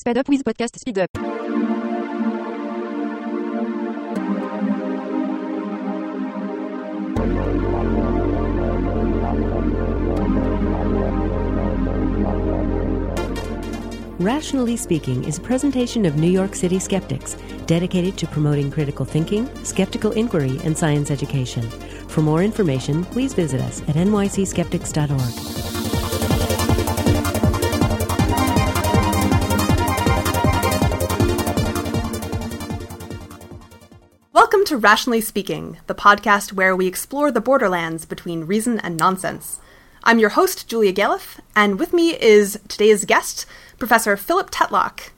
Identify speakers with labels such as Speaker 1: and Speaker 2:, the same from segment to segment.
Speaker 1: Speed up with podcast Speed up.
Speaker 2: Rationally Speaking is a presentation of New York City skeptics dedicated to promoting critical thinking, skeptical inquiry, and science education. For more information, please visit us at nycskeptics.org.
Speaker 3: to Rationally Speaking, the podcast where we explore the borderlands between reason and nonsense. I'm your host, Julia Galef, and with me is today's guest, Professor Philip Tetlock.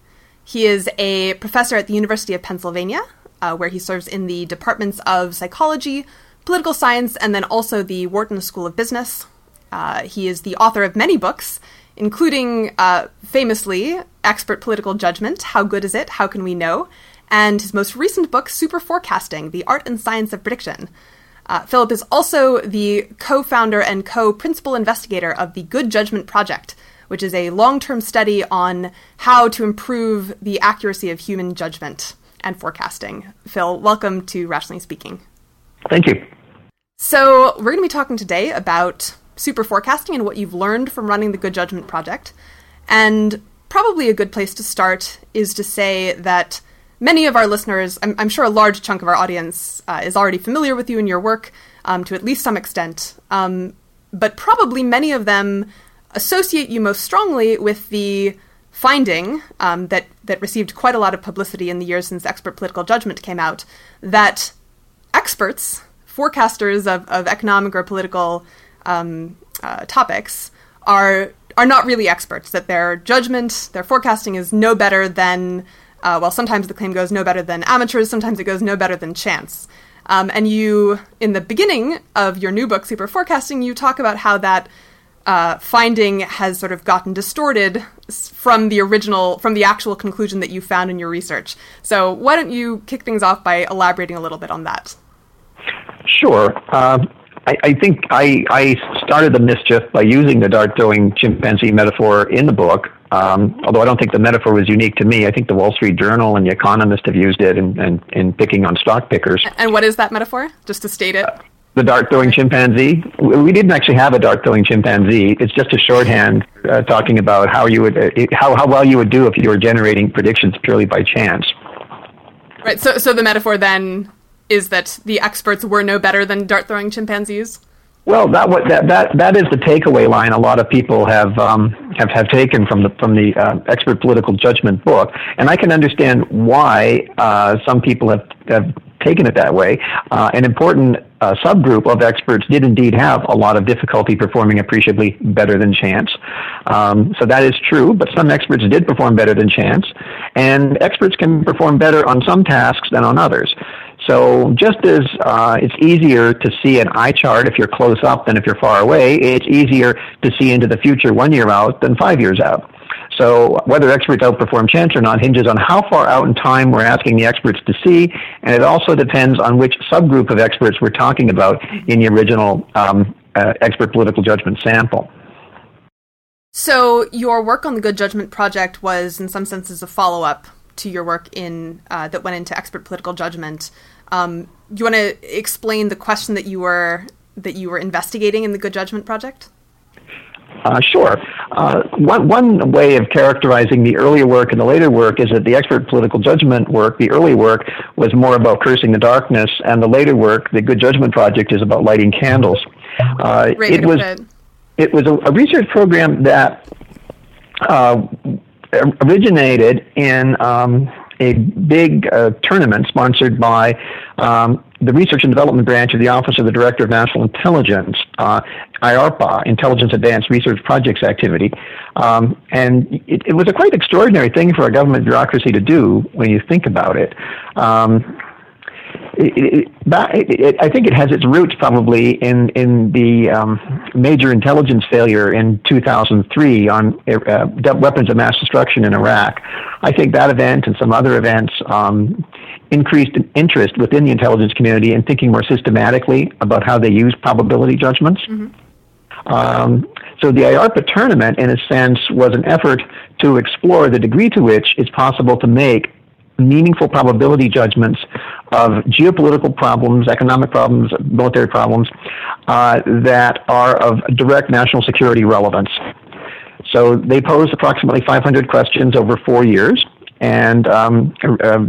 Speaker 3: He is a professor at the University of Pennsylvania, uh, where he serves in the departments of psychology, political science, and then also the Wharton School of Business. Uh, he is the author of many books, including uh, famously Expert Political Judgment How Good Is It? How Can We Know? And his most recent book, Super Forecasting The Art and Science of Prediction. Uh, Philip is also the co founder and co principal investigator of the Good Judgment Project, which is a long term study on how to improve the accuracy of human judgment and forecasting. Phil, welcome to Rationally Speaking.
Speaker 4: Thank you.
Speaker 3: So, we're going to be talking today about super forecasting and what you've learned from running the Good Judgment Project. And probably a good place to start is to say that many of our listeners, I'm, I'm, sure a large chunk of our audience uh, is already familiar with you and your work um, to at least some extent, um, but probably many of them associate you most strongly with the finding um, that that received quite a lot of publicity in the years since expert political judgment came out that experts, forecasters of, of economic or political um, uh, topics, are are not really experts. That their judgment, their forecasting, is no better than uh, well, sometimes the claim goes no better than amateurs, sometimes it goes no better than chance. Um, and you, in the beginning of your new book, Super Forecasting, you talk about how that uh, finding has sort of gotten distorted from the original, from the actual conclusion that you found in your research. So, why don't you kick things off by elaborating a little bit on that?
Speaker 4: Sure. Uh, I, I, think I, I started the mischief by using the dart throwing chimpanzee metaphor in the book. Um, although I don't think the metaphor was unique to me, I think the Wall Street Journal and The Economist have used it in, in, in picking on stock pickers.
Speaker 3: And what is that metaphor? Just to state it. Uh,
Speaker 4: the dart throwing chimpanzee. We didn't actually have a dart throwing chimpanzee. It's just a shorthand uh, talking about how you would uh, how how well you would do if you were generating predictions purely by chance.
Speaker 3: Right. So so the metaphor then is that the experts were no better than dart throwing chimpanzees.
Speaker 4: Well, that, that that that is the takeaway line. A lot of people have um, have have taken from the from the uh, expert political judgment book, and I can understand why uh, some people have have taken it that way. Uh, an important uh, subgroup of experts did indeed have a lot of difficulty performing appreciably better than chance. Um, so that is true, but some experts did perform better than chance, and experts can perform better on some tasks than on others. So just as uh, it's easier to see an eye chart if you're close up than if you're far away, it's easier to see into the future one year out than five years out. So whether experts outperform chance or not hinges on how far out in time we're asking the experts to see, and it also depends on which subgroup of experts we're talking about in the original um, uh, expert political judgment sample.
Speaker 3: So your work on the Good Judgment Project was, in some senses, a follow-up to your work in uh, that went into expert political judgment. Um, you want to explain the question that you were that you were investigating in the Good Judgment Project?
Speaker 4: Uh, sure. Uh, one, one way of characterizing the earlier work and the later work is that the expert political judgment work, the early work, was more about cursing the darkness, and the later work, the Good Judgment Project, is about lighting candles.
Speaker 3: Uh, it was
Speaker 4: it was a, a research program that uh, originated in um, a big uh, tournament sponsored by um, the Research and Development Branch of the Office of the Director of National Intelligence, uh, IARPA, Intelligence Advanced Research Projects Activity. Um, and it, it, was a quite extraordinary thing for a government bureaucracy to do when you think about it. Um, it, it, it, I think it has its roots probably in in the um, major intelligence failure in 2003 on uh, weapons of mass destruction in Iraq. I think that event and some other events um, increased interest within the intelligence community in thinking more systematically about how they use probability judgments. Mm-hmm. Um, So the IARPA tournament, in a sense, was an effort to explore the degree to which it's possible to make meaningful probability judgments of geopolitical problems, economic problems, military problems uh, that are of direct national security relevance. So they posed approximately 500 questions over four years, and um, uh,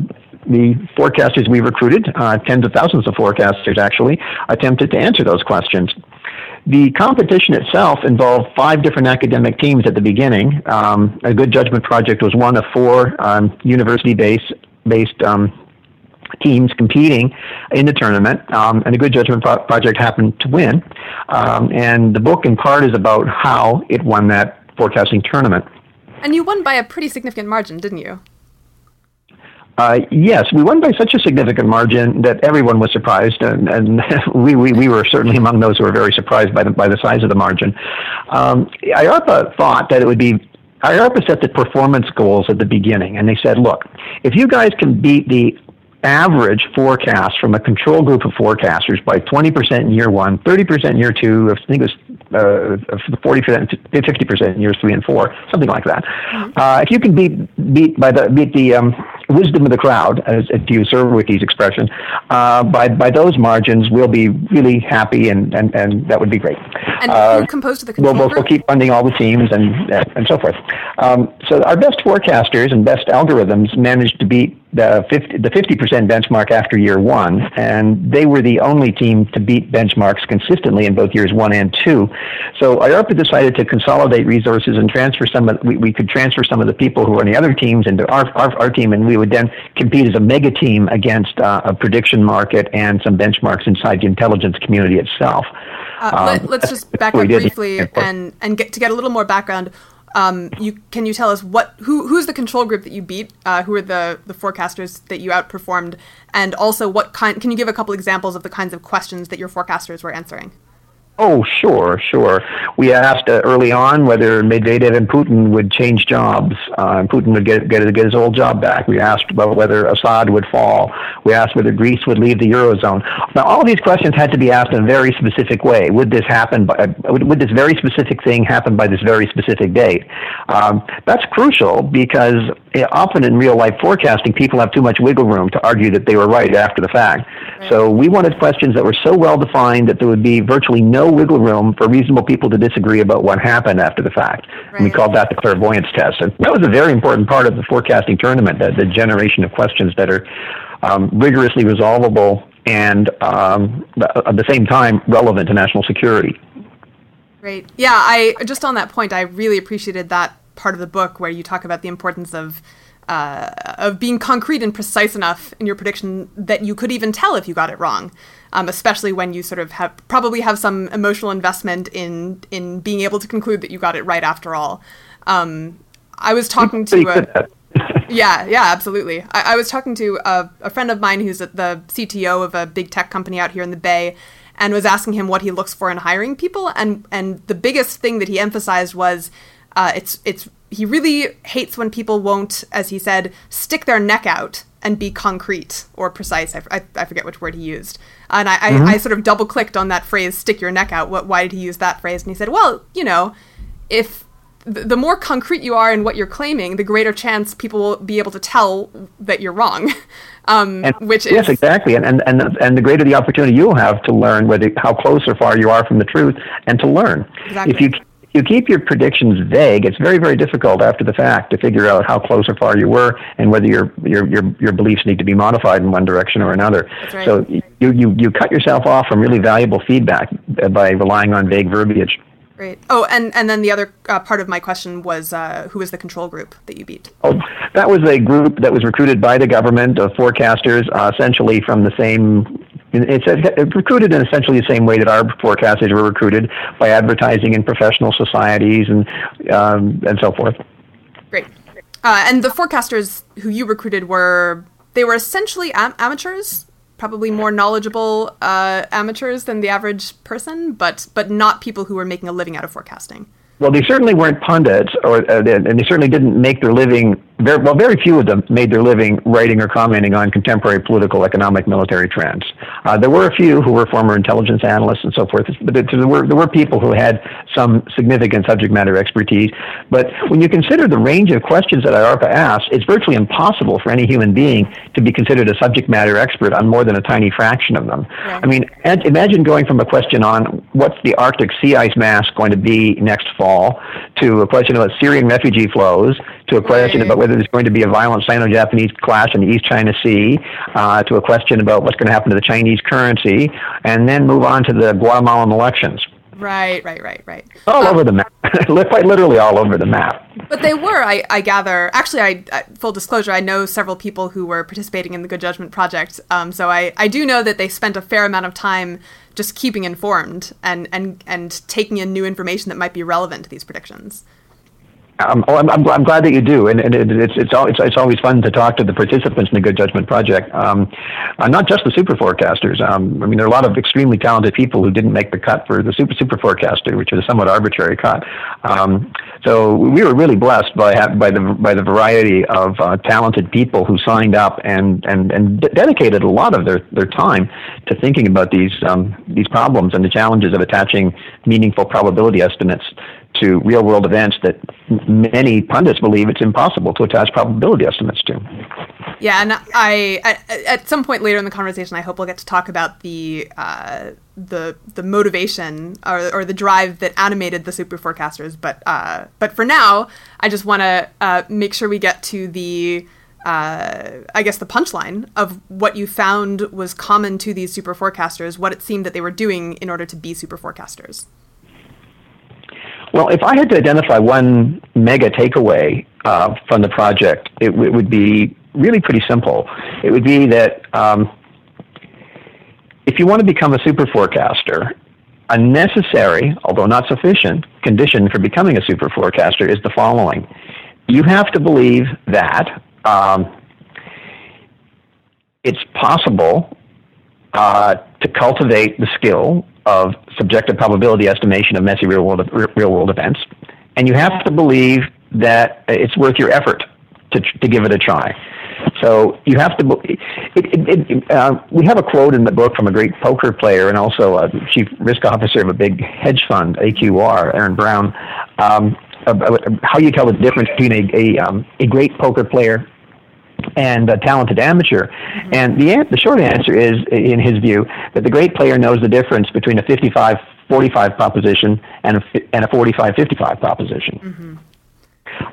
Speaker 4: the forecasters we recruited, uh, tens of thousands of forecasters actually, attempted to answer those questions. The competition itself involved five different academic teams at the beginning. Um, a good judgment project was one of four um, university-based based um, teams competing in the tournament, um, and a good judgment pro- project happened to win. Um, and the book, in part, is about how it won that forecasting tournament.
Speaker 3: And you won by a pretty significant margin, didn't you?
Speaker 4: Uh, yes, we won by such a significant margin that everyone was surprised, and, and we, we, we, were certainly among those who were very surprised by the, by the size of the margin. Um, IARPA thought that it would be IARPA set the performance goals at the beginning, and they said, look, if you guys can beat the average forecast from a control group of forecasters by 20% in year one, 30% in year two, I think it was uh, 40%, 50% in years three and four, something like that. Mm-hmm. Uh, if you can beat beat by the beat the um, wisdom of the crowd, as, to use Surowiecki's expression, uh, by by those margins, we'll be really happy, and, and, and that would be great.
Speaker 3: And uh, who composed the
Speaker 4: we'll, we'll, we'll, keep funding all the teams and and so forth. Um, so our best forecasters and best algorithms managed to beat the 50, the 50% benchmark after year one, and they were the only team to beat benchmarks consistently in both years one and two. So IARPA decided to consolidate resources and transfer some of, we, we could transfer some of the people who were on the other teams into our, our, our team, and we would then compete as a mega team against uh, a prediction market and some benchmarks inside the intelligence community itself.
Speaker 3: Uh, um, let, us just back up briefly and, and get to get a little more background. Um, you can you tell us what who who's the control group that you beat? Uh, who are the the forecasters that you outperformed? And also, what kind? Can you give a couple examples of the kinds of questions that your forecasters were answering?
Speaker 4: Oh, sure, sure. We asked uh, early on whether Medvedev and Putin would change jobs. Uh, Putin would get, get, get his old job back. We asked about whether Assad would fall. We asked whether Greece would leave the Eurozone. Now, all of these questions had to be asked in a very specific way. Would this happen? By, would, would this very specific thing happen by this very specific date? Um, that's crucial because often in real life forecasting, people have too much wiggle room to argue that they were right after the fact. Right. So we wanted questions that were so well defined that there would be virtually no wiggle room for reasonable people to disagree about what happened after the fact. Right. And we called that the clairvoyance test. And that was a very important part of the forecasting tournament, the, the generation of questions that are um, rigorously resolvable and um, at the same time relevant to national security.
Speaker 3: Great. Yeah, I just on that point, I really appreciated that part of the book where you talk about the importance of uh, of being concrete and precise enough in your prediction that you could even tell if you got it wrong um, especially when you sort of have probably have some emotional investment in in being able to conclude that you got it right after all. Um, I was talking to a, yeah, yeah, absolutely. I, I was talking to a, a, friend of mine who's the CTO of a big tech company out here in the Bay, and was asking him what he looks for in hiring people, and and the biggest thing that he emphasized was uh, it's it's he really hates when people won't, as he said, stick their neck out and be concrete or precise. I, I, I forget which word he used. And I, mm-hmm. I, I, sort of double clicked on that phrase, stick your neck out. What, why did he use that phrase? And he said, well, you know, if th- the more concrete you are in what you're claiming, the greater chance people will be able to tell that you're wrong. Um,
Speaker 4: and,
Speaker 3: which
Speaker 4: yes,
Speaker 3: is,
Speaker 4: exactly, and, and and and the greater the opportunity you'll have to learn whether how close or far you are from the truth, and to learn.
Speaker 3: Exactly.
Speaker 4: If you you keep your predictions vague, it's very, very difficult after the fact to figure out how close or far you were and whether your your your, your beliefs need to be modified in one direction or another.
Speaker 3: Right.
Speaker 4: So you, you you cut yourself off from really valuable feedback by relying on vague verbiage.
Speaker 3: Great. Oh, and, and then the other uh, part of my question was uh, who was the control group that you beat?
Speaker 4: Oh, that was a group that was recruited by the government of forecasters, uh, essentially from the same it's recruited in essentially the same way that our forecasters were recruited by advertising in professional societies and um, and so forth.
Speaker 3: Great. Uh, and the forecasters who you recruited were they were essentially am- amateurs, probably more knowledgeable uh, amateurs than the average person, but but not people who were making a living out of forecasting.
Speaker 4: Well, they certainly weren't pundits, or uh, and they certainly didn't make their living very, well, very few of them made their living writing or commenting on contemporary political, economic, military trends. Uh, there were a few who were former intelligence analysts and so forth, but there were, there were people who had some significant subject matter expertise. But when you consider the range of questions that IARPA asks, it's virtually impossible for any human being to be considered a subject matter expert on more than a tiny fraction of them. I mean, imagine going from a question on what's the Arctic sea ice mass going to be next fall to a question about Syrian refugee flows to a question about whether there's going to be a violent Sino-Japanese clash in the East China Sea, uh, to a question about what's going to happen to the Chinese currency, and then move on to the Guatemalan elections.
Speaker 3: Right, right, right, right.
Speaker 4: All um, over the map, quite literally all over the map.
Speaker 3: But they were, I, I gather. Actually, I, I, full disclosure, I know several people who were participating in the Good Judgment Project. Um, so I, I do know that they spent a fair amount of time just keeping informed and, and, and taking in new information that might be relevant to these predictions.
Speaker 4: Oh, I'm, I'm, I'm, glad that you do, and, and it, it's it's, it's it's always fun to talk to the participants in the Good Judgment Project. Um, uh, not just the super forecasters. Um, I mean, there are a lot of extremely talented people who didn't make the cut for the super super forecaster, which is a somewhat arbitrary cut. Um, so we were really blessed by by the by the variety of uh, talented people who signed up and and and dedicated a lot of their their time to thinking about these um, these problems and the challenges of attaching meaningful probability estimates to real world events that many pundits believe it's impossible to attach probability estimates to.
Speaker 3: Yeah, and I, at, at some point later in the conversation, I hope we'll get to talk about the uh, the the motivation or, or the drive that animated the super forecasters. But uh, but for now, I just want to uh, make sure we get to the uh, I guess the punchline of what you found was common to these super forecasters, what it seemed that they were doing in order to be super forecasters.
Speaker 4: Well, if I had to identify one mega takeaway uh, from the project, it, it, would be really pretty simple. It would be that um, if you want to become a super forecaster, a necessary, although not sufficient, condition for becoming a super forecaster is the following. You have to believe that um, it's possible uh, to cultivate the skill of subjective probability estimation of messy real world real world events, and you have to believe that it's worth your effort to to give it a try. So you have to. It, it, it, uh, we have a quote in the book from a great poker player and also a chief risk officer of a big hedge fund, AQR, Aaron Brown. Um, about how you tell the difference between a a, um, a great poker player and a talented amateur. Mm-hmm. And the, the short answer is, in his view, that the great player knows the difference between a 55 45 proposition and a, and a 45 55 proposition. Mm-hmm.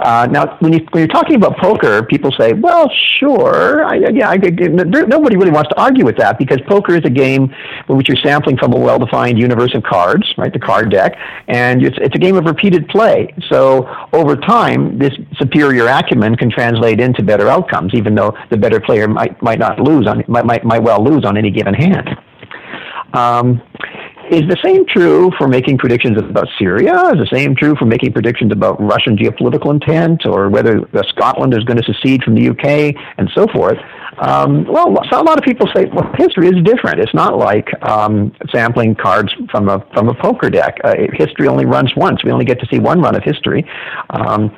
Speaker 4: Uh, now, when, you, when you're talking about poker, people say, "Well, sure, I, yeah, I, nobody really wants to argue with that because poker is a game in which you're sampling from a well-defined universe of cards, right, the card deck, and it's, it's a game of repeated play. So over time, this superior acumen can translate into better outcomes, even though the better player might might not lose on might might, might well lose on any given hand." Um, is the same true for making predictions about Syria? Is the same true for making predictions about Russian geopolitical intent or whether Scotland is going to secede from the UK and so forth? Um, well, so a lot of people say, well, history is different. It's not like um, sampling cards from a from a poker deck. Uh, history only runs once. We only get to see one run of history. Um,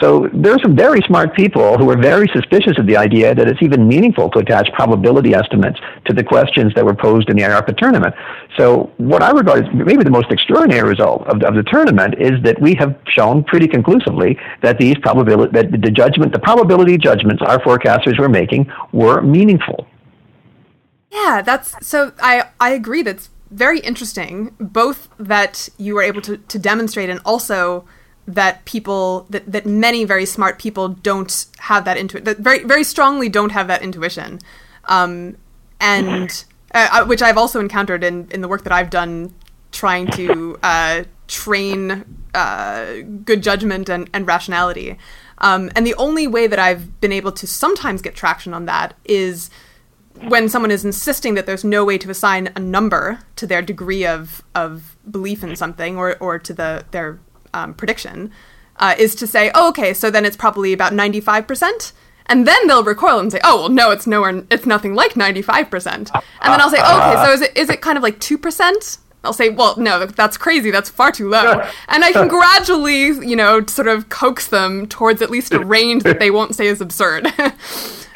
Speaker 4: so there are some very smart people who are very suspicious of the idea that it's even meaningful to attach probability estimates to the questions that were posed in the IARPA tournament. So what I regard as maybe the most extraordinary result of, of the tournament is that we have shown pretty conclusively that these probability that the judgment, the probability judgments our forecasters were making were meaningful.
Speaker 3: Yeah, that's so. I I agree. That's very interesting. Both that you were able to to demonstrate, and also that people that, that many very smart people don't have that intuition that very very strongly don't have that intuition um, and uh, uh, which I've also encountered in in the work that I've done trying to uh, train uh, good judgment and, and rationality um, and the only way that I've been able to sometimes get traction on that is when someone is insisting that there's no way to assign a number to their degree of, of belief in something or, or to the their um, prediction uh, is to say, oh, okay, so then it's probably about 95%. And then they'll recoil and say, oh, well, no, it's nowhere, it's nothing like 95%. And then I'll say, oh, okay, so is it, is it kind of like 2%? I'll say, well, no, that's crazy. That's far too low. And I can gradually, you know, sort of coax them towards at least a range that they won't say is absurd. um, but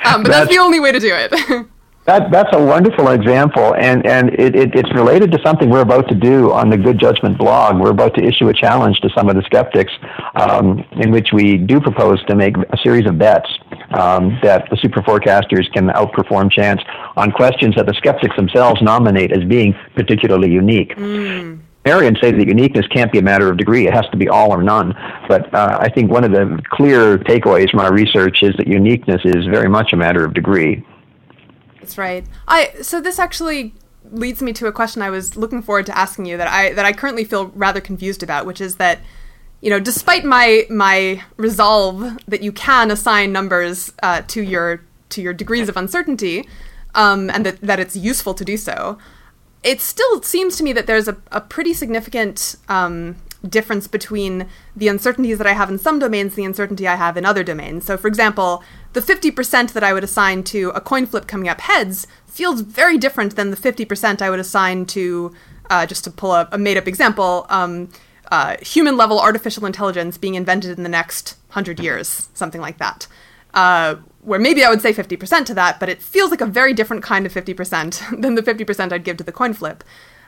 Speaker 3: that's, that's the only way to do it.
Speaker 4: That, that's a wonderful example, and, and it, it, it's related to something we're about to do on the Good Judgment blog. We're about to issue a challenge to some of the skeptics um, in which we do propose to make a series of bets um, that the super forecasters can outperform chance on questions that the skeptics themselves nominate as being particularly unique. Mm. Says that uniqueness can't be a matter of degree. It has to be all or none. But uh, I think one of the clear takeaways from our research is that uniqueness is very much a matter of degree.
Speaker 3: That's right. I so this actually leads me to a question I was looking forward to asking you that I that I currently feel rather confused about, which is that you know, despite my my resolve that you can assign numbers uh, to your to your degrees of uncertainty, um, and that that it's useful to do so, it still seems to me that there's a, a pretty significant um, difference between the uncertainties that I have in some domains, the uncertainty I have in other domains. So, for example, the 50% that I would assign to a coin flip coming up heads feels very different than the 50% I would assign to, uh, just to pull a, made up example, um, uh, human level artificial intelligence being invented in the next 100 years, something like that. Uh, where maybe I would say 50% to that, but it feels like a very different kind of 50% than the 50% I'd give to the coin flip.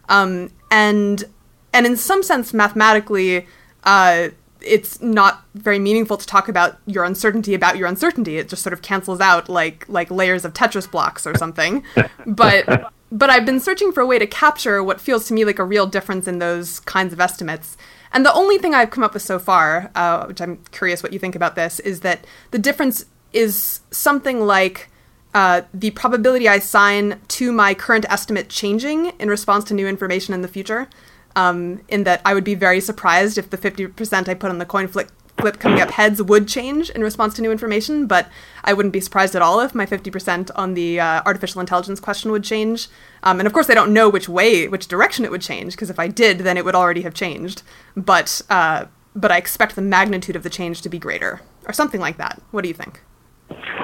Speaker 3: Um, and and in some sense, mathematically, uh, it's not very meaningful to talk about your uncertainty about your uncertainty. It just sort of cancels out like like layers of Tetris blocks or something. but but I've been searching for a way to capture what feels to me like a real difference in those kinds of estimates. And the only thing I've come up with so far, uh, which I'm curious what you think about this, is that the difference is something like uh, the probability I assign to my current estimate changing in response to new information in the future um, in that I would be very surprised if the 50% I put on the coin flip, flip coming up heads would change in response to new information, but I wouldn't be surprised at all if my 50% on the uh, artificial intelligence question would change. Um, and of course, I don't know which way, which direction it would change, because if I did, then it would already have changed. But, uh, but I expect the magnitude of the change to be greater, or something like that. What do you think?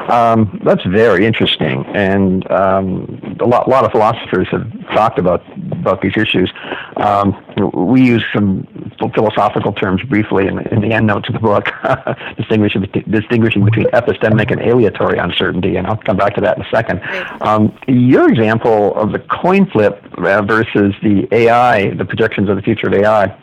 Speaker 4: Um, that's very interesting, and um, a lot, lot of philosophers have talked about about these issues. Um, we use some philosophical terms briefly in, in the endnotes of the book, distinguishing distinguishing between epistemic and aleatory uncertainty, and I'll come back to that in a second. Um, your example of the coin flip uh, versus the AI, the projections of the future of AI.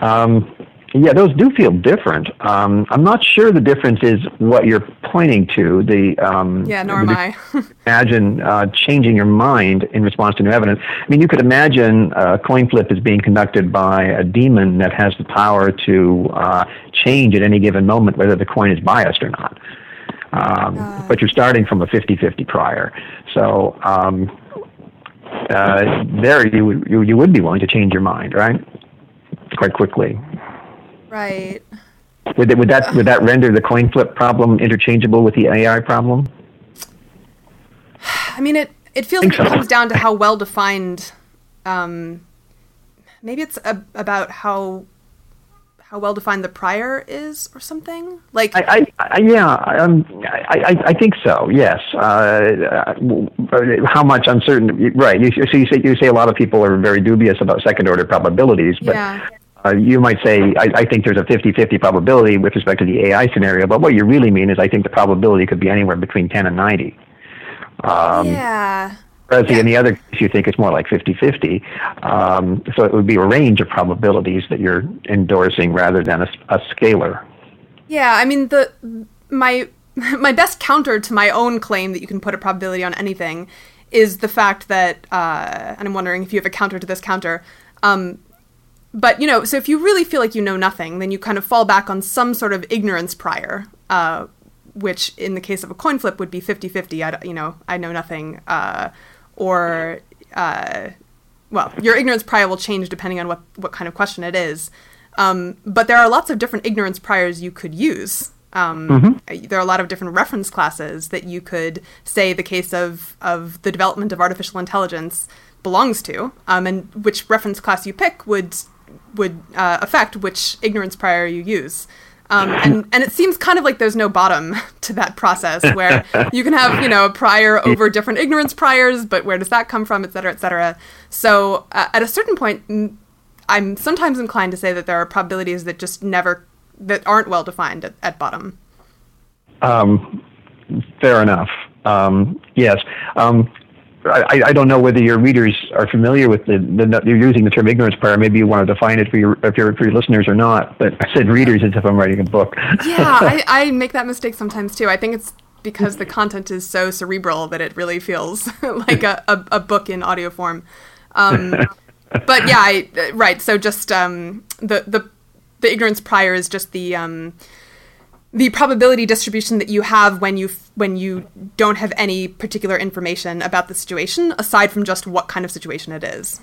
Speaker 4: Um, yeah, those do feel different. Um, I'm not sure the difference is what you're pointing to. The um,
Speaker 3: yeah, nor am I.
Speaker 4: imagine uh, changing your mind in response to new evidence. I mean, you could imagine a coin flip is being conducted by a demon that has the power to uh, change at any given moment whether the coin is biased or not. Um, uh. But you're starting from a 50-50 prior, so um, uh, there you, you you would be willing to change your mind, right? Quite quickly.
Speaker 3: Right.
Speaker 4: Would, would that would that render the coin flip problem interchangeable with the AI problem?
Speaker 3: I mean, it it feels like so. it comes down to how well defined. Um, maybe it's a, about how how well defined the prior is, or something like.
Speaker 4: I, I, I yeah, um, I, I, I think so. Yes. Uh, how much uncertain? Right. You, so you say you say a lot of people are very dubious about second order probabilities, but yeah uh, you might say, I, I think there's a 50 50 probability with respect to the AI scenario, but what you really mean is I think the probability could be anywhere between 10 and 90.
Speaker 3: Um, yeah.
Speaker 4: Whereas yeah. in the other case, you think it's more like 50 50. Um, so it would be a range of probabilities that you're endorsing rather than a, a scalar.
Speaker 3: Yeah, I mean, the my my best counter to my own claim that you can put a probability on anything is the fact that, uh, and I'm wondering if you have a counter to this counter. Um, but you know, so if you really feel like you know nothing, then you kind of fall back on some sort of ignorance prior, uh, which in the case of a coin flip would be 50-50. I, you know, I know nothing, uh, or uh, well, your ignorance prior will change depending on what what kind of question it is. Um, but there are lots of different ignorance priors you could use. Um, mm-hmm. There are a lot of different reference classes that you could say the case of of the development of artificial intelligence belongs to, um, and which reference class you pick would would uh, affect which ignorance prior you use. Um, and, and it seems kind of like there's no bottom to that process where you can have, you know, a prior over different ignorance priors, but where does that come from, et cetera, et cetera. So uh, at a certain point, I'm sometimes inclined to say that there are probabilities that just never, that aren't well defined at, at bottom.
Speaker 4: Um, fair enough. Um, yes. Um, I, I, don't know whether your readers are familiar with the, the, you're using the term ignorance prior. Maybe you want to define it for your for your, for your listeners or not. But I said readers as if I'm writing a book.
Speaker 3: yeah, I, I make that mistake sometimes too. I think it's because the content is so cerebral that it really feels like a, a, a, book in audio form. Um, but yeah, I, right. So just um, the the the ignorance prior is just the um, the probability distribution that you have when you when you don't have any particular information about the situation aside from just what kind of situation it is.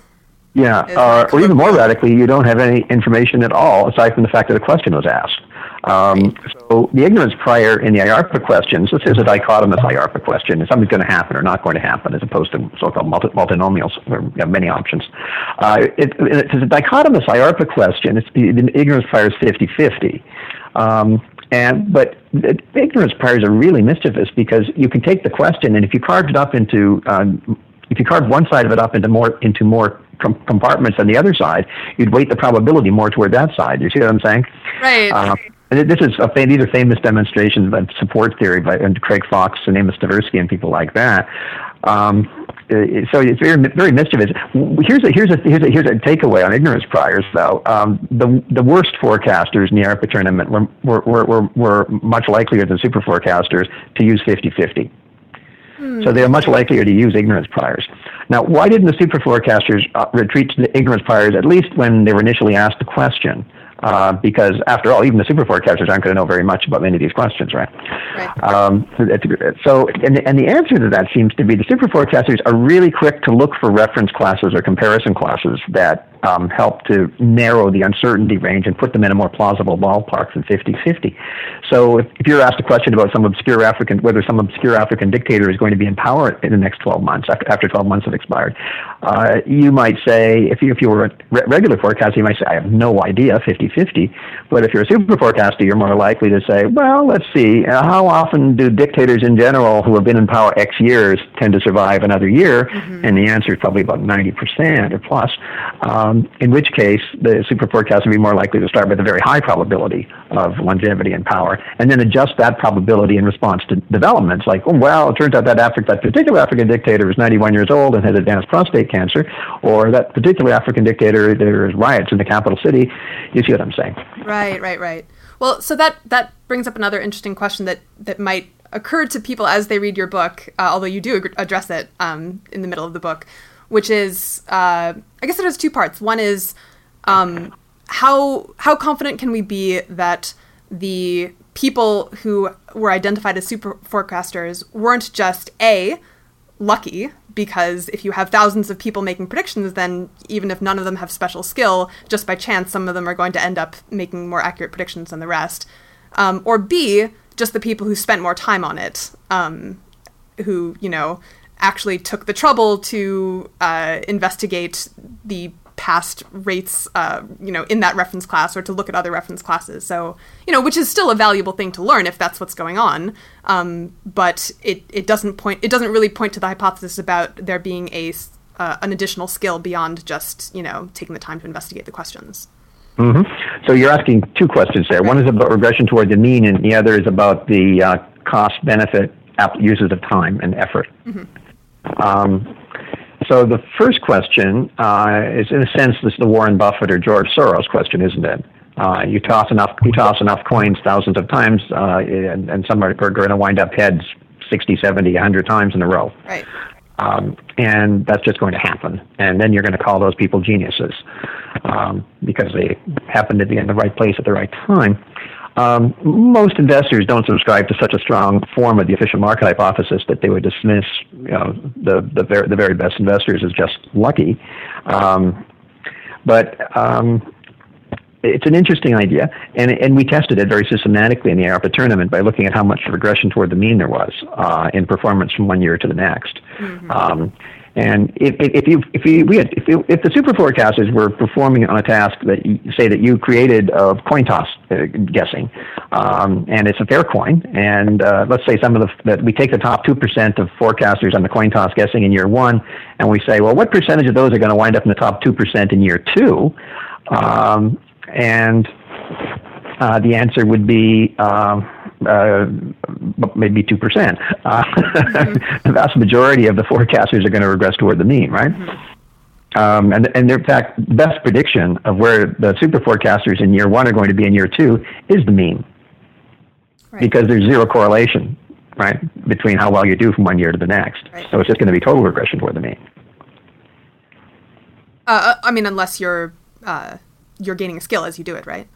Speaker 4: Yeah, uh, or even more radically, you don't have any information at all aside from the fact that a question was asked. Um, so the ignorance prior in the IARPA questions, this is a dichotomous IARPA question. Is something going to happen or not going to happen, as opposed to so-called multi- multinomials, where you have many options. Uh, it, it's a dichotomous IARPA question. It's, the ignorance prior is 50-50. Um, and but ignorance priors are really mischievous because you can take the question and if you carved it up into um, if you carved one side of it up into more into more com- compartments than the other side, you'd weight the probability more toward that side. You see what I'm saying?
Speaker 3: Right. Uh,
Speaker 4: and this is a, these are famous demonstrations of support theory by and Craig Fox and Amos Tversky and people like that. Um, uh, so it's very very mischievous. Here's a here's a here's a here's a takeaway on ignorance priors though. Um, the the worst forecasters in the ARPA tournament were were, were, were much likelier than super forecasters to use 50-50. Hmm. So they are much likelier to use ignorance priors. Now, why didn't the super forecasters uh, retreat to the ignorance priors at least when they were initially asked the question? Uh, because after all, even the super forecasters aren't going to know very much about many of these questions, right?
Speaker 3: Right.
Speaker 4: Um, so, and, and the answer to that seems to be the super forecasters are really quick to look for reference classes or comparison classes that um, help to narrow the uncertainty range and put them in a more plausible ballpark than 50-50. So if, if, you're asked a question about some obscure African, whether some obscure African dictator is going to be in power in the next 12 months, after 12 months have expired, uh, you might say, if you, if you were a re- regular forecaster, you might say, I have no idea, 50-50. But if you're a super forecaster, you're more likely to say, well, let's see, uh, how often do dictators in general who have been in power X years tend to survive another year? Mm-hmm. And the answer is probably about 90% or plus. Um, um, in which case the super forecast would be more likely to start with a very high probability of longevity and power, and then adjust that probability in response to developments. Like, oh, well, it turns out that Africa, that particular African dictator is 91 years old and has advanced prostate cancer, or that particular African dictator, there is riots in the capital city. You see what I'm saying?
Speaker 3: Right, right, right. Well, so that that brings up another interesting question that that might occur to people as they read your book, uh, although you do address it um, in the middle of the book, which is uh, I guess it has two parts. One is um, how how confident can we be that the people who were identified as super forecasters weren't just a lucky because if you have thousands of people making predictions then even if none of them have special skill just by chance some of them are going to end up making more accurate predictions than the rest um, or b just the people who spent more time on it um, who you know actually took the trouble to uh, investigate the past rates, uh, you know, in that reference class or to look at other reference classes. So, you know, which is still a valuable thing to learn if that's what's going on. Um, but it, it doesn't point, it doesn't really point to the hypothesis about there being a, uh, an additional skill beyond just, you know, taking the time to investigate the questions.
Speaker 4: Mm-hmm. So you're asking two questions there. One is about regression toward the mean, and the other is about the uh, cost benefit uses of time and effort. Mm-hmm. Um, so the first question uh, is, in a sense, this is the Warren Buffett or George Soros question, isn't it? Uh, you toss enough, you toss enough coins thousands of times, uh, and, and some are, are going to wind up heads 60, 70, 100 times in a row.
Speaker 3: Right.
Speaker 4: Um, and that's just going to happen. And then you're going to call those people geniuses um, because they happen to be in the right place at the right time. Um, most investors don't subscribe to such a strong form of the efficient market hypothesis that they would dismiss you know, the, the, ver- the very best investors as just lucky. Um, but um, it's an interesting idea, and, and we tested it very systematically in the ARPA tournament by looking at how much regression toward the mean there was uh, in performance from one year to the next. Mm-hmm. And if, if you if you we had, if, you, if the super forecasters were performing on a task that you, say that you created of coin toss uh, guessing, um, and it's a fair coin, and uh, let's say some of the that we take the top two percent of forecasters on the coin toss guessing in year one, and we say, well, what percentage of those are going to wind up in the top two percent in year two? Um, and uh, the answer would be. Um, uh, maybe 2%. Uh, mm-hmm. the vast majority of the forecasters are going to regress toward the mean, right? Mm-hmm. Um, and, and in fact, the best prediction of where the super forecasters in year one are going to be in year two is the mean. Right. Because there's zero correlation, right, between how well you do from one year to the next. Right. So it's just going to be total regression toward the mean.
Speaker 3: Uh, uh, I mean, unless you're uh, you're gaining a skill as you do it, right?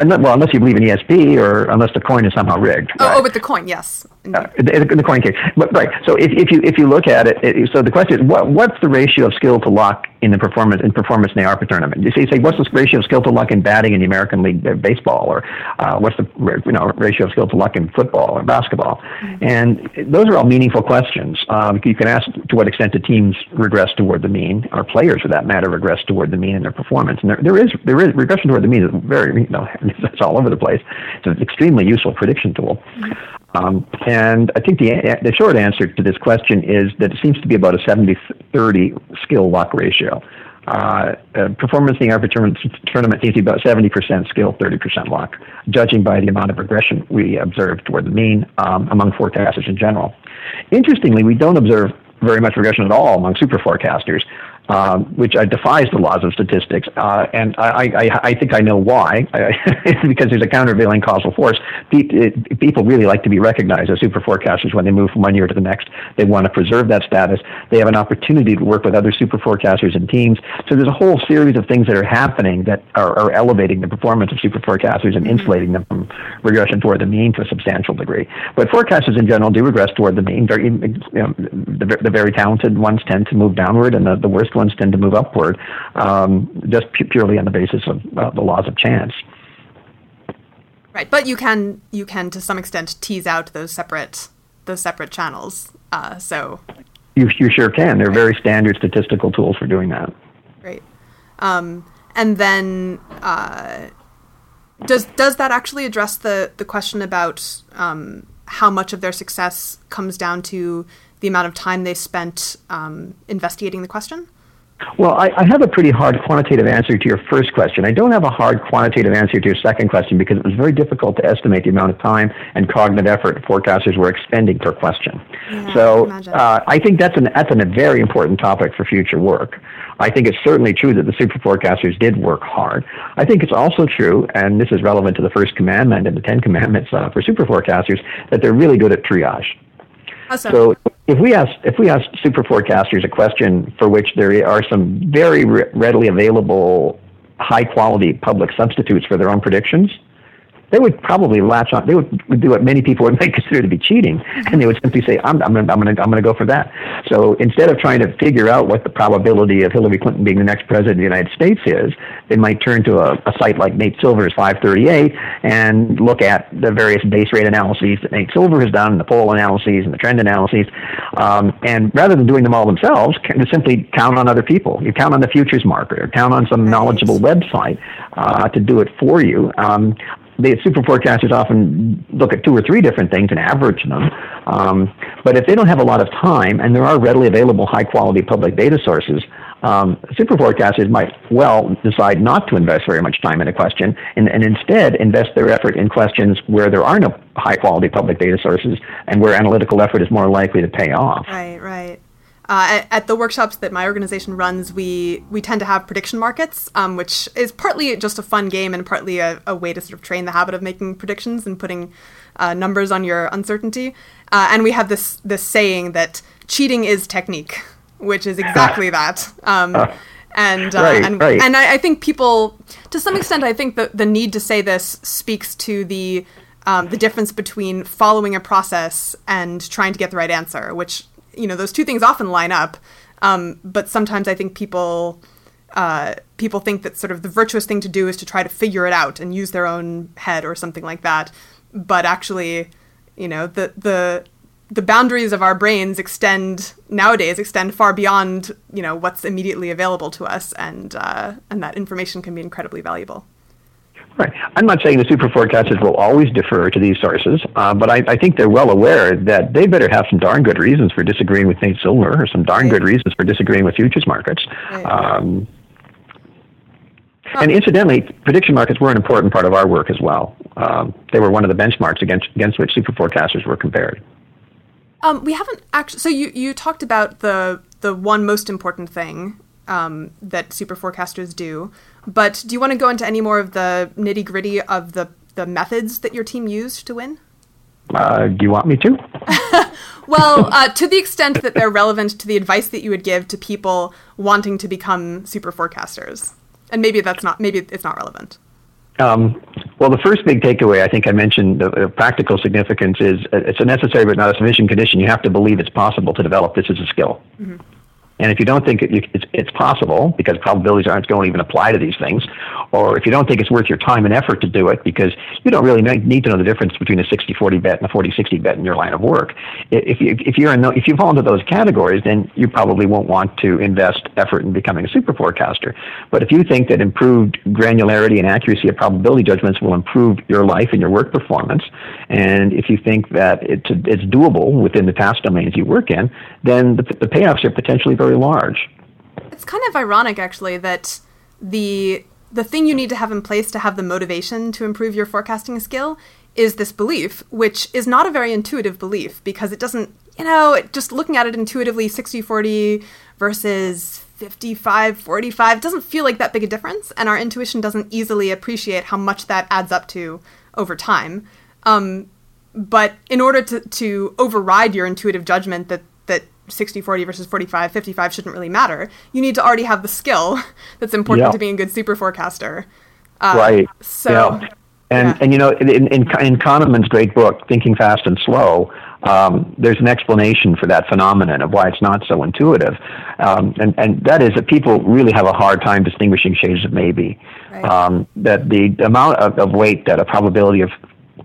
Speaker 4: Uh, well, unless you believe in ESP or unless the coin is somehow rigged.
Speaker 3: Oh, oh right? oh, but the coin, yes.
Speaker 4: Uh, the, the, coin case, but right. So if, if you if you look at it, it, so the question is, what what's the ratio of skill to luck in the performance in performance in the ARPA tournament? You see, say what's the ratio of skill to luck in batting in the American League uh, baseball, or uh, what's the you know ratio of skill to luck in football or basketball? Mm-hmm. And those are all meaningful questions. Um, you can ask to what extent the teams regress toward the mean, or players for that matter regress toward the mean in their performance. And there, there is there is regression toward the mean is very you know it's all over the place. It's an extremely useful prediction tool. Mm-hmm. Um, and I think the, the short answer to this question is that it seems to be about a 70 30 skill luck ratio. Uh, uh, performance in the ARPA tournament seems to be about 70% skill, 30% luck, judging by the amount of regression we observe toward the mean um, among forecasters in general. Interestingly, we don't observe very much regression at all among super forecasters um, which uh, defies the laws of statistics. Uh, and I, I, I, think I know why. because there's a countervailing causal force. People really like to be recognized as super forecasters when they move from one year to the next. They want to preserve that status. They have an opportunity to work with other super forecasters and teams. So there's a whole series of things that are happening that are, are elevating the performance of super forecasters and mm-hmm. insulating them from regression toward the mean to a substantial degree. But forecasters in general do regress toward the mean. Very, you know, the, the very talented ones tend to move downward, and the, the worst ones tend to move upward, um, just purely on the basis of uh, the laws of chance.
Speaker 3: Right, but you can you can to some extent tease out those separate those separate channels. Uh, so
Speaker 4: you you sure can. They're very standard statistical tools for doing that.
Speaker 3: Great, um, and then. Uh, does does that actually address the the question about um, how much of their success comes down to the amount of time they spent um, investigating the question?
Speaker 4: Well, I, I, have a pretty hard quantitative answer to your first question. I don't have a hard quantitative answer to your second question because it was very difficult to estimate the amount of time and cognitive effort forecasters were expending per question. Yeah, so uh, I think that's, an, that's an, a very important topic for future work. I think it's certainly true that the super forecasters did work hard. I think it's also true, and this is relevant to the first commandment and the Ten Commandments uh, for super forecasters, that they're really good at triage. Awesome. So if we ask if we ask super forecasters a question for which there are some very re- readily available high quality public substitutes for their own predictions, they would probably latch on. They would, would do what many people would consider to be cheating, and they would simply say, "I'm, I'm, I'm going to, I'm going to go for that." So instead of trying to figure out what the probability of Hillary Clinton being the next president of the United States is, they might turn to a, a site like Nate Silver's 538 and look at the various base rate analyses that Nate Silver has done, the poll analyses and the trend analyses, um, and rather than doing them all themselves, simply count on other people. You count on the futures market, or count on some knowledgeable website uh, to do it for you. Um, the super forecasters often look at two or three different things and average them. Um, but if they don't have a lot of time, and there are readily available high quality public data sources, um, super forecasters might well decide not to invest very much time in a question and, and instead invest their effort in questions where there are no high quality public data sources and where analytical effort is more likely to pay off.
Speaker 3: Right, right. Uh, at, at, the workshops that my organization runs, we we tend to have prediction markets, um, which is partly just a fun game and partly a, a, way to sort of train the habit of making predictions and putting uh, numbers on your uncertainty. Uh, and we have this this saying that cheating is technique, which is exactly that. Um, and uh, right, and right. and I, I, think people, to some extent, I think the the need to say this speaks to the um, the difference between following a process and trying to get the right answer, which you know those two things often line up. Um, but sometimes i think people uh, people think that sort of the virtuous thing to do is to try to figure it out and use their own head or something like that. But actually you know the the the boundaries of our brains extend nowadays extend far beyond you know what's immediately available to us, and uh, and that information can be incredibly valuable.
Speaker 4: Right. I'm not saying the super forecasters will always defer to these sources, uh, but I, I, think they're well aware that they better have some darn good reasons for disagreeing with Nate Silver or some darn right. good reasons for disagreeing with futures markets. Right. Um, and incidentally, prediction markets were an important part of our work as well. Um, they were one of the benchmarks against, against which super forecasters were compared.
Speaker 3: Um, we haven't actually. So you, you talked about the the one most important thing um, that super forecasters do, but do you want to go into any more of the nitty gritty of the the methods that your team used to win?
Speaker 4: Uh, do you want me to?
Speaker 3: well, uh, to the extent that they're relevant to the advice that you would give to people wanting to become super forecasters and maybe that's not maybe it's not relevant.
Speaker 4: Um, well, the first big takeaway I think I mentioned the, the, practical significance is uh, it's a necessary but not a sufficient condition. You have to believe it's possible to develop this as a skill. Mm-hmm. And if you don't think it, it's, it's possible, because probabilities aren't going to even apply to these things, or if you don't think it's worth your time and effort to do it, because you don't really need to know the difference between a 60-40 bet and a 40-60 bet in your line of work. If you if you're in the, if you fall into those categories, then you probably won't want to invest effort in becoming a super forecaster. But if you think that improved granularity and accuracy of probability judgments will improve your life and your work performance, and if you think that it's it's doable within the task domains you work in, then the, the payoffs are potentially very very large.
Speaker 3: It's kind of ironic, actually, that the the thing you need to have in place to have the motivation to improve your forecasting skill is this belief, which is not a very intuitive belief because it doesn't, you know, just looking at it intuitively, 60 40 versus 55 45 doesn't feel like that big a difference. And our intuition doesn't easily appreciate how much that adds up to over time. Um, but in order to, to override your intuitive judgment that, that 60 40 versus 45 55 shouldn't really matter you need to already have the skill that's important yeah. to being a good super forecaster
Speaker 4: uh, right so yeah. and yeah. and you know in, in, in kahneman's great book thinking fast and slow um, there's an explanation for that phenomenon of why it's not so intuitive um, and, and that is that people really have a hard time distinguishing shades of maybe right. um, that the amount of, of weight that a probability of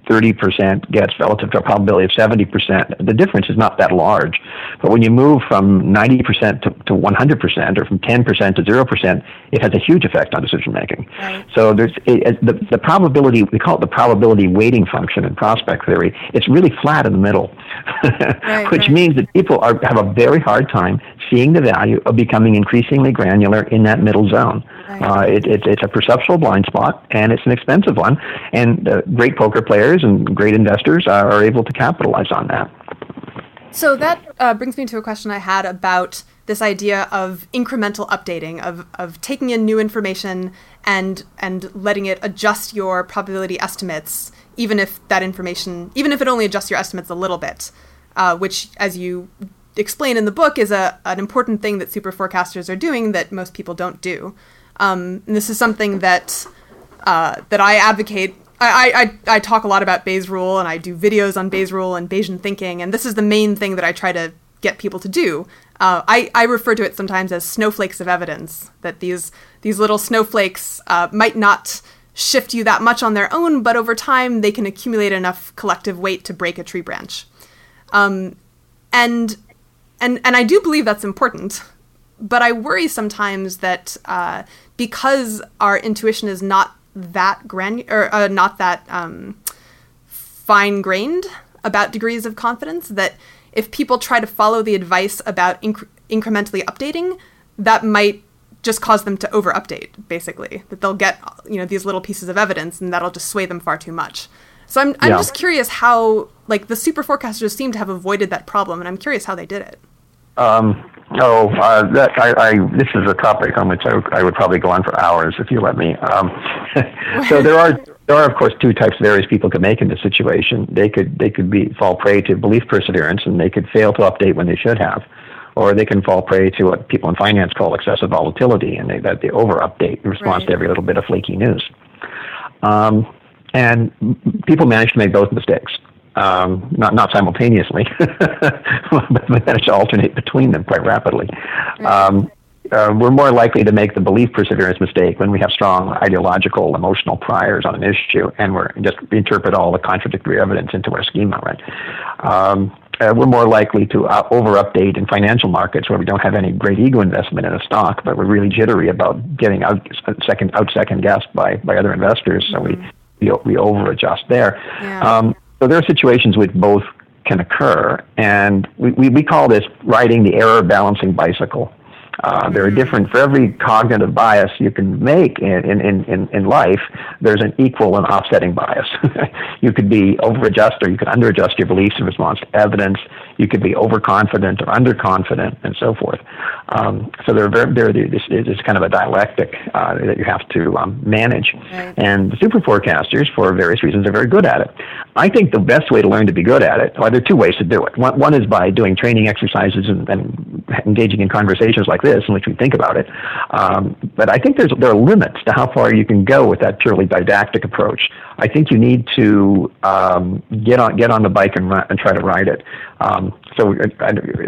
Speaker 4: 30% gets relative to a probability of 70%, the difference is not that large. But when you move from 90% to, to 100% or from 10% to 0%, it has a huge effect on decision making. Right. So there's it, the, the probability, we call it the probability weighting function in prospect theory, it's really flat in the middle, right, which right. means that people are, have a very hard time seeing the value of becoming increasingly granular in that middle zone. Uh, it, it, it's a perceptual blind spot, and it's an expensive one. And uh, great poker players and great investors are, are able to capitalize on that.
Speaker 3: So that uh, brings me to a question I had about this idea of incremental updating, of, of taking in new information and and letting it adjust your probability estimates, even if that information, even if it only adjusts your estimates a little bit, uh, which, as you explain in the book, is a an important thing that super forecasters are doing that most people don't do. Um, and this is something that uh, that I advocate. I, I, I talk a lot about Bayes' rule, and I do videos on Bayes' rule and Bayesian thinking, and this is the main thing that I try to get people to do. Uh, I, I refer to it sometimes as snowflakes of evidence. That these these little snowflakes uh, might not shift you that much on their own, but over time they can accumulate enough collective weight to break a tree branch. Um, and and and I do believe that's important but I worry sometimes that uh, because our intuition is not that gran or uh, not that um, fine grained about degrees of confidence, that if people try to follow the advice about inc- incrementally updating, that might just cause them to over update. Basically, that they'll get you know these little pieces of evidence, and that'll just sway them far too much. So I'm I'm yeah. just curious how like the super forecasters seem to have avoided that problem, and I'm curious how they did it.
Speaker 4: Um, Oh, uh, that I, I, this is a topic on which I, I would probably go on for hours if you let me. Um, so there are there are of course two types of errors people could make in this situation. They could they could be fall prey to belief perseverance and they could fail to update when they should have, or they can fall prey to what people in finance call excessive volatility and they that they over update in response right. to every little bit of flaky news. Um, and people manage to make both mistakes um, not not simultaneously, but manage to alternate between them quite rapidly. Um, uh, we're more likely to make the belief perseverance mistake when we have strong ideological, emotional priors on an issue, and we're just interpret all the contradictory evidence into our schema, right? Um, uh, we're more likely to uh, over update in financial markets where we don't have any great ego investment in a stock, but we're really jittery about getting out second out second guessed by by other investors. So we we, we over adjust there. Yeah. Um, so there are situations which both can occur, and we, we, we call this riding the error balancing bicycle. Uh, there are mm-hmm. different for every cognitive bias you can make in, in, in, in life. There's an equal and offsetting bias. you could be over adjust or you could under adjust your beliefs in response to evidence. You could be overconfident or underconfident, and so forth. Um, so there, there, there is kind of a dialectic uh, that you have to um, manage. Right. And the super forecasters, for various reasons, are very good at it. I think the best way to learn to be good at it, well, there are two ways to do it. One, one is by doing training exercises and, and engaging in conversations like this in which we think about it. Um, but I think there's, there are limits to how far you can go with that purely didactic approach. I think you need to um, get on get on the bike and, and try to ride it. Um, so we,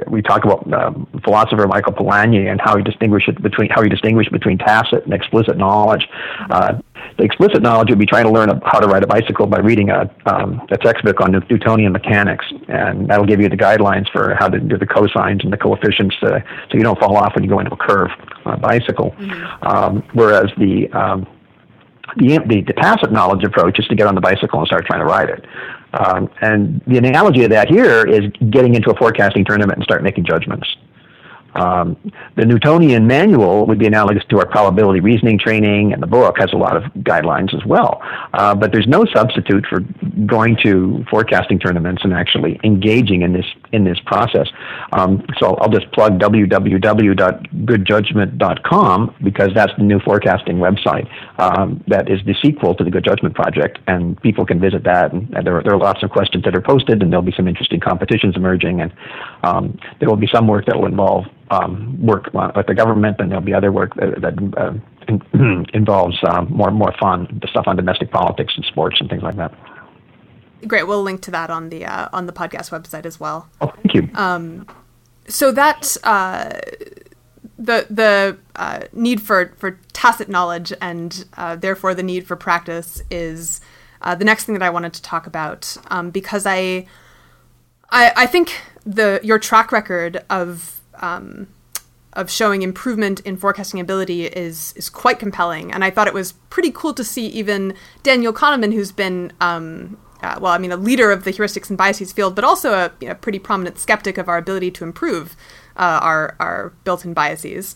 Speaker 4: we talk about um, philosopher Michael Polanyi and how he distinguishes between how he distinguished between tacit and explicit knowledge. Uh, the explicit knowledge would be trying to learn how to ride a bicycle by reading a, um, a textbook on Newtonian mechanics, and that'll give you the guidelines for how to do the cosines and the coefficients, uh, so you don't fall off when you go into a curve on a bicycle. Mm-hmm. Um, whereas the um, the, the, the tacit knowledge approach is to get on the bicycle and start trying to ride it. Um, and the analogy of that here is getting into a forecasting tournament and start making judgments. Um, the Newtonian manual would be analogous to our probability reasoning training, and the book has a lot of guidelines as well. Uh, but there's no substitute for going to forecasting tournaments and actually engaging in this in this process. Um, so I'll just plug www.goodjudgment.com because that's the new forecasting website um, that is the sequel to the Good Judgment Project, and people can visit that. And there, there are lots of questions that are posted, and there'll be some interesting competitions emerging, and um, there will be some work that will involve um, work with the government, and there'll be other work that, that uh, in, involves um, more more fun stuff on domestic politics and sports and things like that.
Speaker 3: Great, we'll link to that on the uh, on the podcast website as well.
Speaker 4: Oh, thank you. Um,
Speaker 3: so that uh, the the uh, need for for tacit knowledge and uh, therefore the need for practice is uh, the next thing that I wanted to talk about um, because I, I I think the your track record of um, of showing improvement in forecasting ability is is quite compelling. And I thought it was pretty cool to see even Daniel Kahneman, who's been um, uh, well, I mean, a leader of the heuristics and biases field, but also a you know, pretty prominent skeptic of our ability to improve uh, our our built-in biases.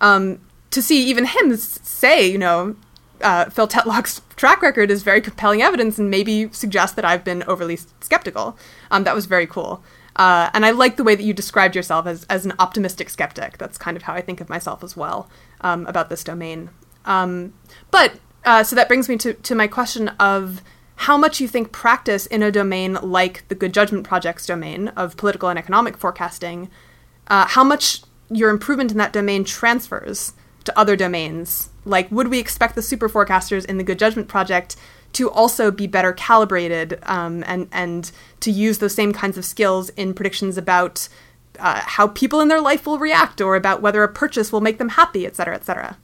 Speaker 3: Um, to see even him say, you know, uh, Phil Tetlock's track record is very compelling evidence, and maybe suggest that I've been overly skeptical. Um, that was very cool. Uh, and I like the way that you described yourself as, as an optimistic skeptic. That's kind of how I think of myself as well um, about this domain. Um, but uh, so that brings me to, to my question of how much you think practice in a domain like the Good Judgment Project's domain of political and economic forecasting, uh, how much your improvement in that domain transfers to other domains. Like, would we expect the super forecasters in the Good Judgment Project to also be better calibrated um, and and to use those same kinds of skills in predictions about uh, how people in their life will react or about whether a purchase will make them happy, et cetera, et cetera.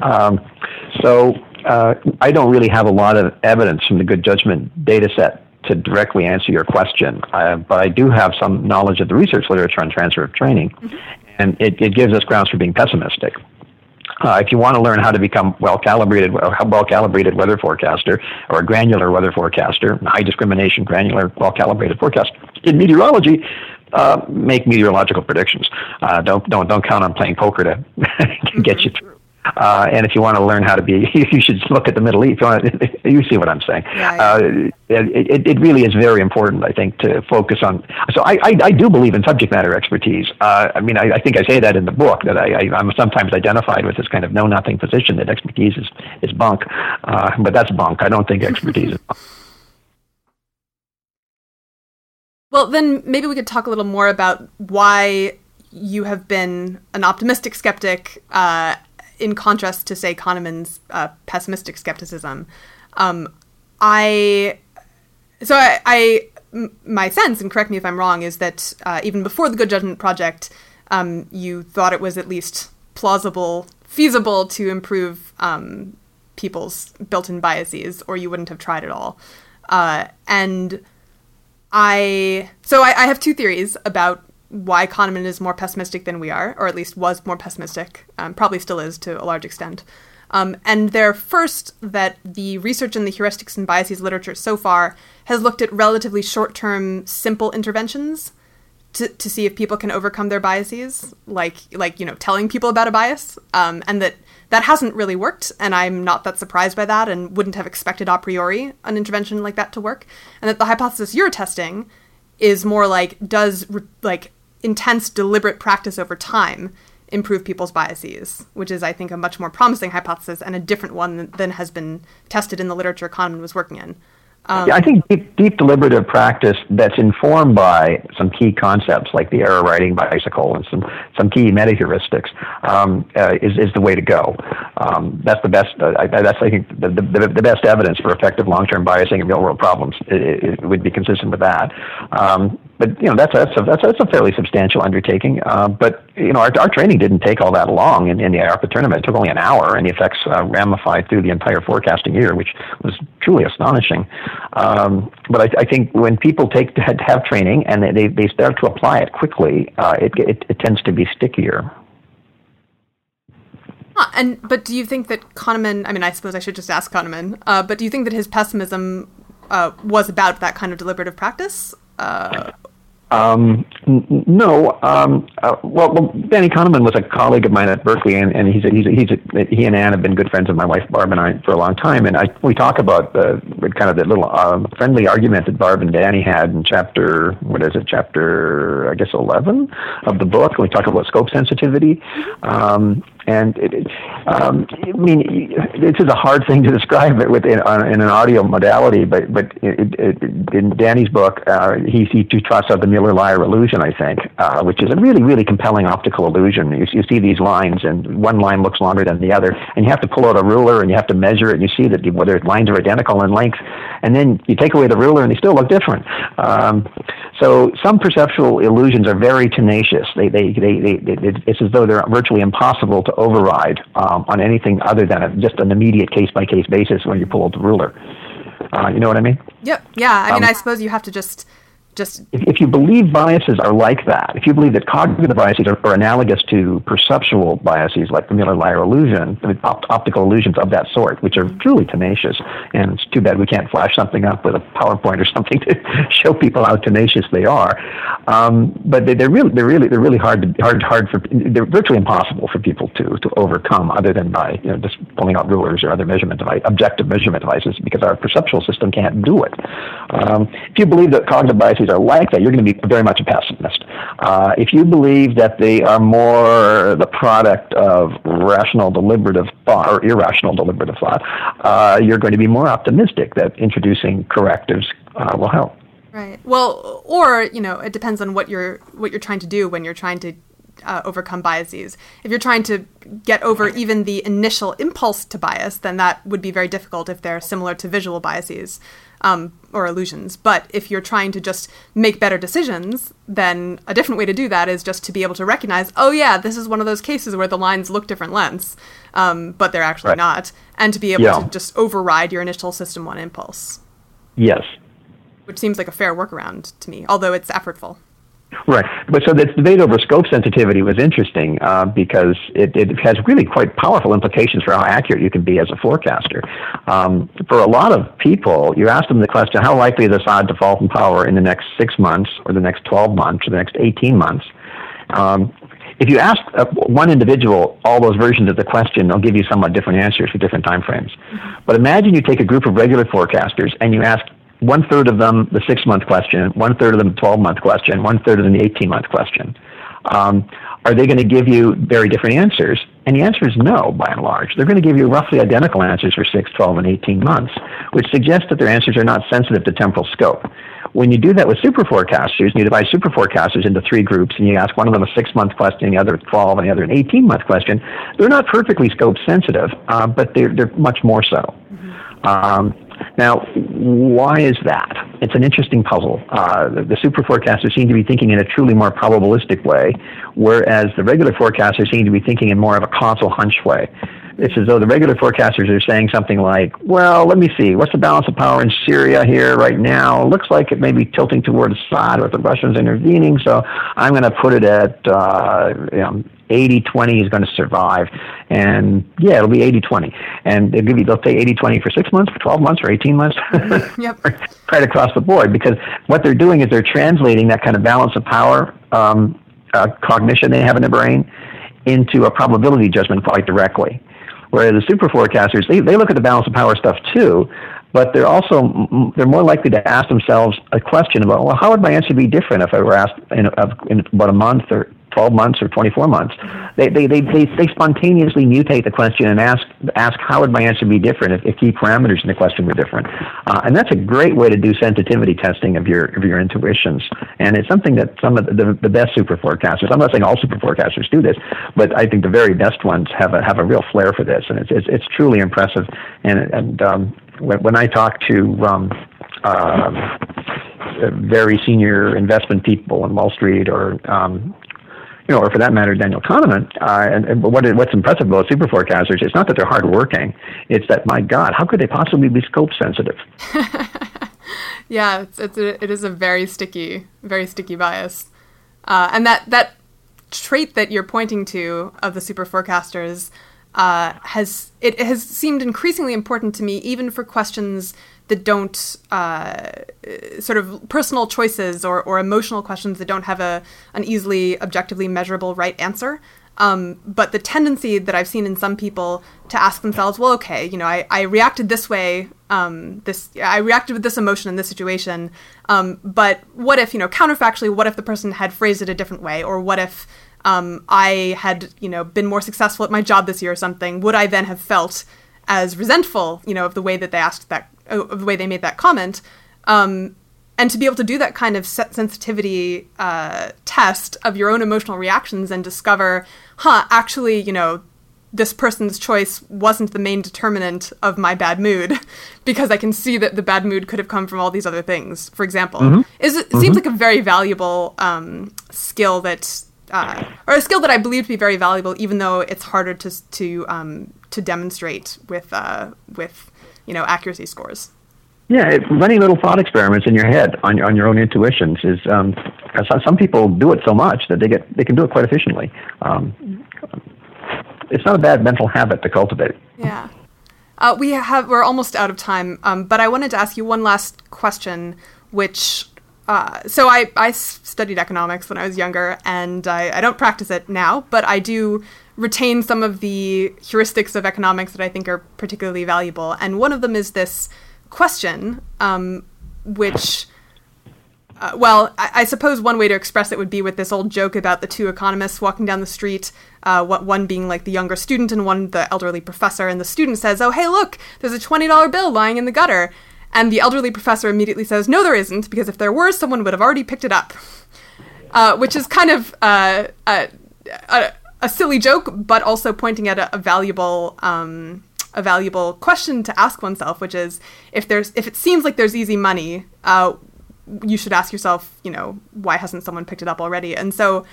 Speaker 4: Um, so uh, I don't really have a lot of evidence from the good judgment data set to directly answer your question, uh, but I do have some knowledge of the research literature on transfer of training, mm-hmm. and it, it gives us grounds for being pessimistic. Uh, if you want to learn how to become well calibrated, well calibrated weather forecaster or a granular weather forecaster, high discrimination granular well calibrated forecast in meteorology, uh, make meteorological predictions. Uh, don't don't don't count on playing poker to get you through. Uh, and if you want to learn how to be, you should look at the Middle East. You, see what I'm saying? Yeah, yeah. Uh, it, it really is very important, I think, to focus on. So I, I, I do believe in subject matter expertise. Uh, I mean, I, I think I say that in the book that I, I, I'm sometimes identified with this kind of know-nothing position that expertise is, is bunk. Uh, but that's bunk. I don't think expertise is bunk.
Speaker 3: Well, then maybe we could talk a little more about why you have been an optimistic skeptic uh, in contrast to say Kahneman's uh, pessimistic skepticism, um, I so I, I m- my sense, and correct me if I'm wrong, is that uh, even before the Good Judgment Project, um, you thought it was at least plausible, feasible to improve um, people's built-in biases, or you wouldn't have tried at all. Uh, and I so I, I have two theories about why Kahneman is more pessimistic than we are, or at least was more pessimistic, um, probably still is to a large extent. Um, and they're first that the research in the heuristics and biases literature so far has looked at relatively short term, simple interventions to, to see if people can overcome their biases, like like you know telling people about a bias, um, and that that hasn't really worked, and I'm not that surprised by that, and wouldn't have expected a priori an intervention like that to work, and that the hypothesis you're testing is more like does like intense deliberate practice over time improve people's biases, which is, I think, a much more promising hypothesis and a different one than, has been tested in the literature Kahneman was working in.
Speaker 4: Um, yeah, I think deep, deep, deliberative practice that's informed by some key concepts like the error riding bicycle and some, some key meta heuristics um, uh, is, is the way to go. Um, that's the best. Uh, that's I think the, the, the, best evidence for effective long-term biasing in real-world problems. It, it, would be consistent with that. But you know that's that's a, that's, that's a fairly substantial undertaking. Uh, but you know our, our training didn't take all that long in, in the IARPA tournament. It took only an hour, and the effects uh, ramified through the entire forecasting year, which was truly astonishing. Um, but I, I, think when people take to have training and they, they start to apply it quickly, uh, it, it, it tends to be stickier.
Speaker 3: and but do you think that Kahneman? I mean, I suppose I should just ask Kahneman. Uh, but do you think that his pessimism uh, was about that kind of deliberative practice? Uh,
Speaker 4: um, n- no. Um, uh, well, well, Danny Kahneman was a colleague of mine at Berkeley, and, and he's a, he's a, he's a, he and Anne have been good friends of my wife Barb and I for a long time. And I we talk about the kind of the little um, friendly argument that Barb and Danny had in chapter what is it, chapter I guess eleven of the book. We talk about scope sensitivity. Um, and it, it, um, I mean, this is a hard thing to describe it within in an audio modality, but but it, it, in Danny's book, uh, he he trots out the Mueller-Lyer illusion, I think, uh, which is a really really compelling optical illusion. You, you see these lines, and one line looks longer than the other, and you have to pull out a ruler and you have to measure it, and you see that whether lines are identical in length, and then you take away the ruler and they still look different. Um, so some perceptual illusions are very tenacious. They, they, they, they, they it's as though they're virtually impossible to override um, on anything other than a, just an immediate case by case basis when you pull out the ruler. Uh, you know what I mean?
Speaker 3: Yep. Yeah. I mean, um, I suppose you have to just just
Speaker 4: if, if, you believe biases are like that, if you believe that cognitive biases are, are analogous to perceptual biases like the Mueller-Lyer illusion, opt- optical illusions of that sort, which are truly tenacious, and it's too bad we can't flash something up with a PowerPoint or something to show people how tenacious they are. Um, but they, are really, they're really, they're really hard, to, hard, hard for. They're virtually impossible for people to to overcome, other than by you know just pulling out rulers or other measurement device, objective measurement devices, because our perceptual system can't do it. Um, if you believe that cognitive biases are like that, you're going to be very much a pessimist. Uh, if you believe that they are more the product of rational deliberative thought or irrational deliberative thought, uh, you're going to be more optimistic that introducing correctives uh, will help.
Speaker 3: Right. Well, or you know, it depends on what you're what you're trying to do when you're trying to uh, overcome biases. If you're trying to get over even the initial impulse to bias, then that would be very difficult if they're similar to visual biases um, or illusions. But if you're trying to just make better decisions, then a different way to do that is just to be able to recognize, oh yeah, this is one of those cases where the lines look different lengths, um, but they're actually right. not, and to be able yeah. to just override your initial system one impulse.
Speaker 4: Yes.
Speaker 3: Which seems like a fair workaround to me, although it's effortful.
Speaker 4: Right. But so this debate over scope sensitivity was interesting uh, because it, it has really quite powerful implications for how accurate you can be as a forecaster. Um, for a lot of people, you ask them the question, how likely is Assad to fall from power in the next six months or the next 12 months or the next 18 months? Um, if you ask uh, one individual all those versions of the question, they'll give you somewhat different answers for different time frames. But imagine you take a group of regular forecasters and you ask one third of them the six month question, one third of them the 12 month question, one third of them the 18 month question. Um, are they going to give you very different answers? And the answer is no, by and large. They're going to give you roughly identical answers for 6, 12, and 18 months, which suggests that their answers are not sensitive to temporal scope. When you do that with super forecasters, and you divide super forecasters into three groups, and you ask one of them a six month question, the other 12, and the other an 18 month question, they're not perfectly scope sensitive, uh, but they're, they're much more so. Mm-hmm. Um, now, why is that? It's an interesting puzzle. Uh, the, the, super forecasters seem to be thinking in a truly more probabilistic way, whereas the regular forecasters seem to be thinking in more of a causal hunch way. It's as though the regular forecasters are saying something like, well, let me see, what's the balance of power in Syria here right now? Looks like it may be tilting towards Assad with the Russians intervening, so I'm going to put it at uh, you know, 80 20 is going to survive. And yeah, it'll be 80 20. And they'll, give you, they'll say 80 20 for six months, for 12 months, or 18 months.
Speaker 3: yep.
Speaker 4: right across the board. Because what they're doing is they're translating that kind of balance of power um, uh, cognition they have in their brain into a probability judgment quite directly. Whereas the super forecasters, they, they look at the balance of power stuff too, but they're also they're more likely to ask themselves a question about well how would my answer be different if I were asked in, in about a month or 12 months or 24 months. They, they, they, they, they spontaneously mutate the question and ask, ask how would my answer be different if, if key parameters in the question were different. Uh, and that's a great way to do sensitivity testing of your, of your intuitions. And it's something that some of the, the best super forecasters, I'm not saying all super forecasters do this, but I think the very best ones have a, have a real flair for this. And it's, it's, it's truly impressive. And, and um, when, when I talk to um, uh, very senior investment people on Wall Street or um, you know, or for that matter, Daniel Kahneman. Uh, and, and what, what's impressive about super forecasters is not that they're hardworking; it's that my God, how could they possibly be scope sensitive?
Speaker 3: yeah, it's, it's a, it is a very sticky, very sticky bias, uh, and that that trait that you're pointing to of the super forecasters uh, has it has seemed increasingly important to me, even for questions that don't uh, sort of personal choices or, or emotional questions that don't have a an easily objectively measurable right answer. Um, but the tendency that I've seen in some people to ask themselves, well, okay, you know, I, I reacted this way, um, this I reacted with this emotion in this situation, um, but what if, you know, counterfactually, what if the person had phrased it a different way, or what if um, I had, you know, been more successful at my job this year or something? Would I then have felt as resentful, you know, of the way that they asked that of the way they made that comment. Um, and to be able to do that kind of sensitivity uh, test of your own emotional reactions and discover, huh, actually, you know, this person's choice wasn't the main determinant of my bad mood because I can see that the bad mood could have come from all these other things. For example, mm-hmm. is it mm-hmm. seems like a very valuable um, skill that, uh, or a skill that I believe to be very valuable, even though it's harder to to um, to demonstrate with uh, with you know accuracy scores.
Speaker 4: Yeah, running little thought experiments in your head on your on your own intuitions is. Um, some people do it so much that they get they can do it quite efficiently. Um, it's not a bad mental habit to cultivate.
Speaker 3: Yeah. Uh, we have we're almost out of time, um, but I wanted to ask you one last question, which uh, so I, I studied economics when I was younger, and I, I don't practice it now, but I do retain some of the heuristics of economics that I think are particularly valuable. And one of them is this question, um, which, uh, well, I, I, suppose one way to express it would be with this old joke about the two economists walking down the street, uh, what one being like the younger student and one the elderly professor. And the student says, "Oh, hey, look, there's a twenty dollar bill lying in the gutter." And the elderly professor immediately says, "No, there isn't, because if there were, someone would have already picked it up." Uh, which is kind of uh, a, a silly joke, but also pointing at a, a valuable um, a valuable question to ask oneself, which is if there's if it seems like there's easy money, uh, you should ask yourself, you know, why hasn't someone picked it up already? And so,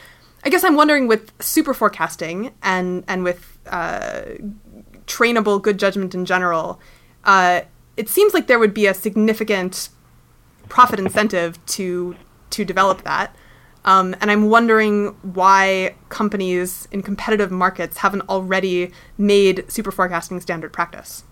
Speaker 3: I guess I'm wondering with super forecasting and and with uh, trainable good judgment in general, uh, it seems like there would be a significant profit incentive to to develop that. Um, and I'm wondering why companies in competitive markets haven't already made super forecasting standard practice.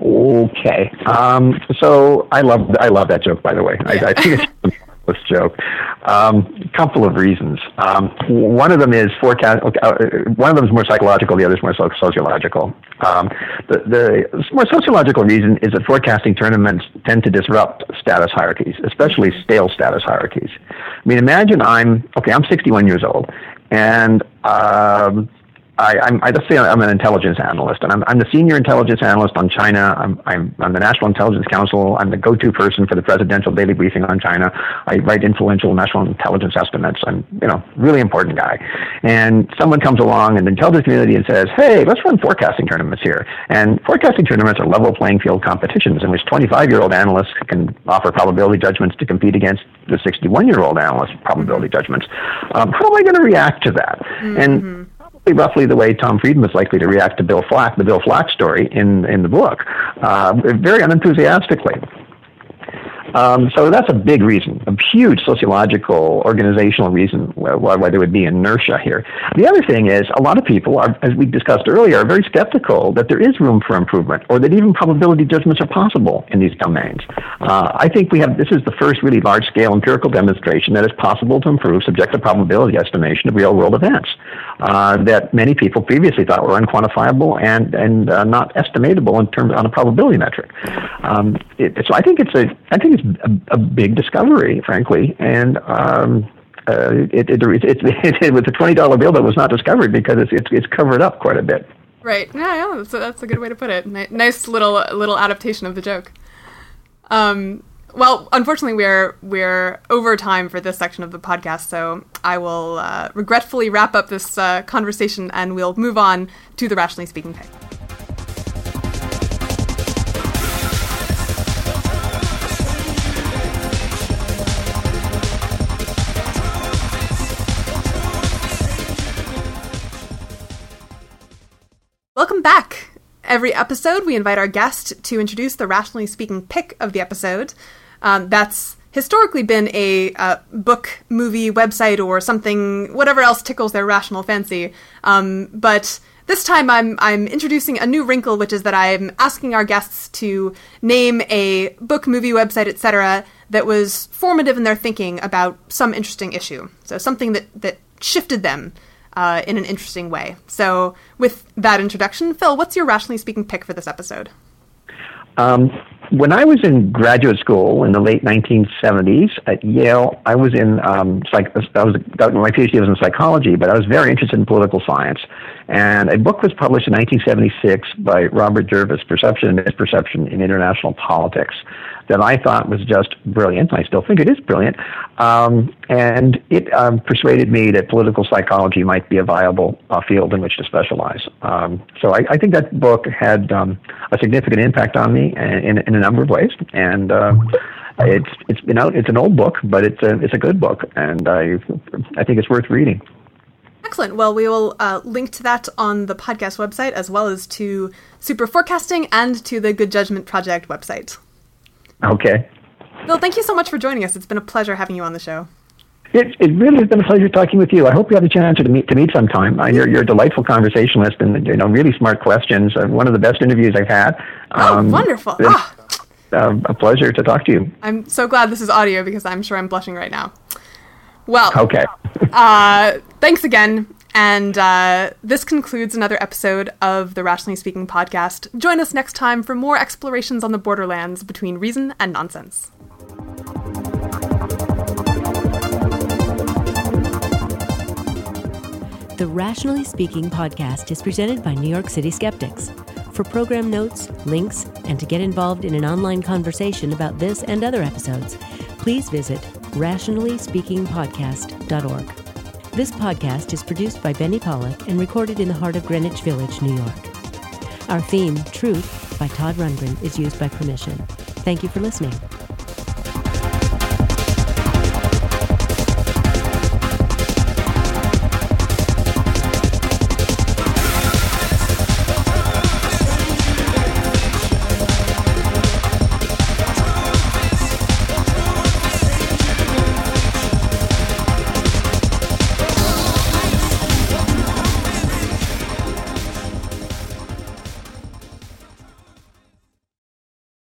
Speaker 4: Okay. Um, so I love I love that joke. By the way, yeah. I, I, think it's this joke. Um, a couple of reasons. Um, one of them is forecast. Uh, one of them is more psychological. The other is more sociological. Um, the, the more sociological reason is that forecasting tournaments tend to disrupt status hierarchies, especially stale status hierarchies. I mean, imagine I'm okay. I'm 61 years old, and um, I, I'm, I just say I'm an intelligence analyst, and I'm, I'm the senior intelligence analyst on China. I'm, I'm, I'm the National Intelligence Council. I'm the go-to person for the presidential daily briefing on China. I write influential national intelligence estimates. I'm, you know, really important guy. And someone comes along in the intelligence community and says, "Hey, let's run forecasting tournaments here." And forecasting tournaments are level playing field competitions in which 25-year-old analysts can offer probability judgments to compete against the 61-year-old analyst probability judgments. Um, how am I going to react to that? Mm-hmm. And roughly the way Tom Friedman was likely to react to Bill Flack, the Bill Flack story in in the book, uh, very unenthusiastically. Um, so that's a big reason, a huge sociological, organizational reason why, why, there would be inertia here. The other thing is, a lot of people, are, as we discussed earlier, are very skeptical that there is room for improvement or that even probability judgments are possible in these domains. Uh, I think we have, this is the first really large scale empirical demonstration that it's possible to improve subjective probability estimation of real world events uh, that many people previously thought were unquantifiable and, and uh, not estimatable in terms on a probability metric. Um, it, so I think it's a, I think it's a, a big discovery, frankly, and um, uh, it, it, it, it, was a twenty dollar bill that was not discovered because it's, it's, it's covered up quite a bit.
Speaker 3: Right. Yeah, yeah. That's a, that's a good way to put it. nice little little adaptation of the joke. Um, well, unfortunately, we're we're over time for this section of the podcast, so I will uh, regretfully wrap up this uh, conversation, and we'll move on to the rationally speaking pick. Every episode, we invite our guest to introduce the rationally speaking pick of the episode. Um, that's historically been a uh, book, movie, website, or something, whatever else tickles their rational fancy. Um, but this time, I'm I'm introducing a new wrinkle, which is that I'm asking our guests to name a book, movie, website, etc., that was formative in their thinking about some interesting issue. So something that that shifted them uh, in an interesting way. So, with that introduction, Phil, what's your rationally speaking pick for this episode?
Speaker 4: Um, when I was in graduate school in the late 1970s at Yale, I was in um, psych. I was my PhD was in psychology, but I was very interested in political science. And a book was published in 1976 by Robert Jervis, Perception and Misperception in International Politics that I thought was just brilliant. I still think it is brilliant. Um, and it um, persuaded me that political psychology might be a viable uh, field in which to specialize. Um, so I, I, think that book had um, a significant impact on me in, in a number of ways. And uh, it's it's you know it's an old book, but it's a it's a good book, and I I think it's worth reading.
Speaker 3: Excellent. Well, we will uh, link to that on the podcast website as well as to Super Forecasting and to the Good Judgment Project website.
Speaker 4: Okay.
Speaker 3: Phil, thank you so much for joining us. It's been a pleasure having you on the show.
Speaker 4: It, it really has been a pleasure talking with you. I hope you have a chance to meet to meet sometime. Uh, you're, you're a delightful conversationalist and you know really smart questions. Uh, one of the best interviews I've had.
Speaker 3: Oh, um, oh, wonderful! Ah.
Speaker 4: Uh, a pleasure to talk to you.
Speaker 3: I'm so glad this is audio because I'm sure I'm blushing right now. Well,
Speaker 4: okay.
Speaker 3: uh, thanks again. And uh, this concludes another episode of the Rationally Speaking podcast. Join us next time for more explorations on the borderlands between reason and nonsense.
Speaker 2: The Rationally Speaking podcast is presented by New York City Skeptics. For program notes, links, and to get involved in an online conversation about this and other episodes, please visit rationallyspeakingpodcast.org. This podcast is produced by Benny Pollak and recorded in the heart of Greenwich Village, New York. Our theme, Truth, by Todd Rundgren, is used by permission. Thank you for listening.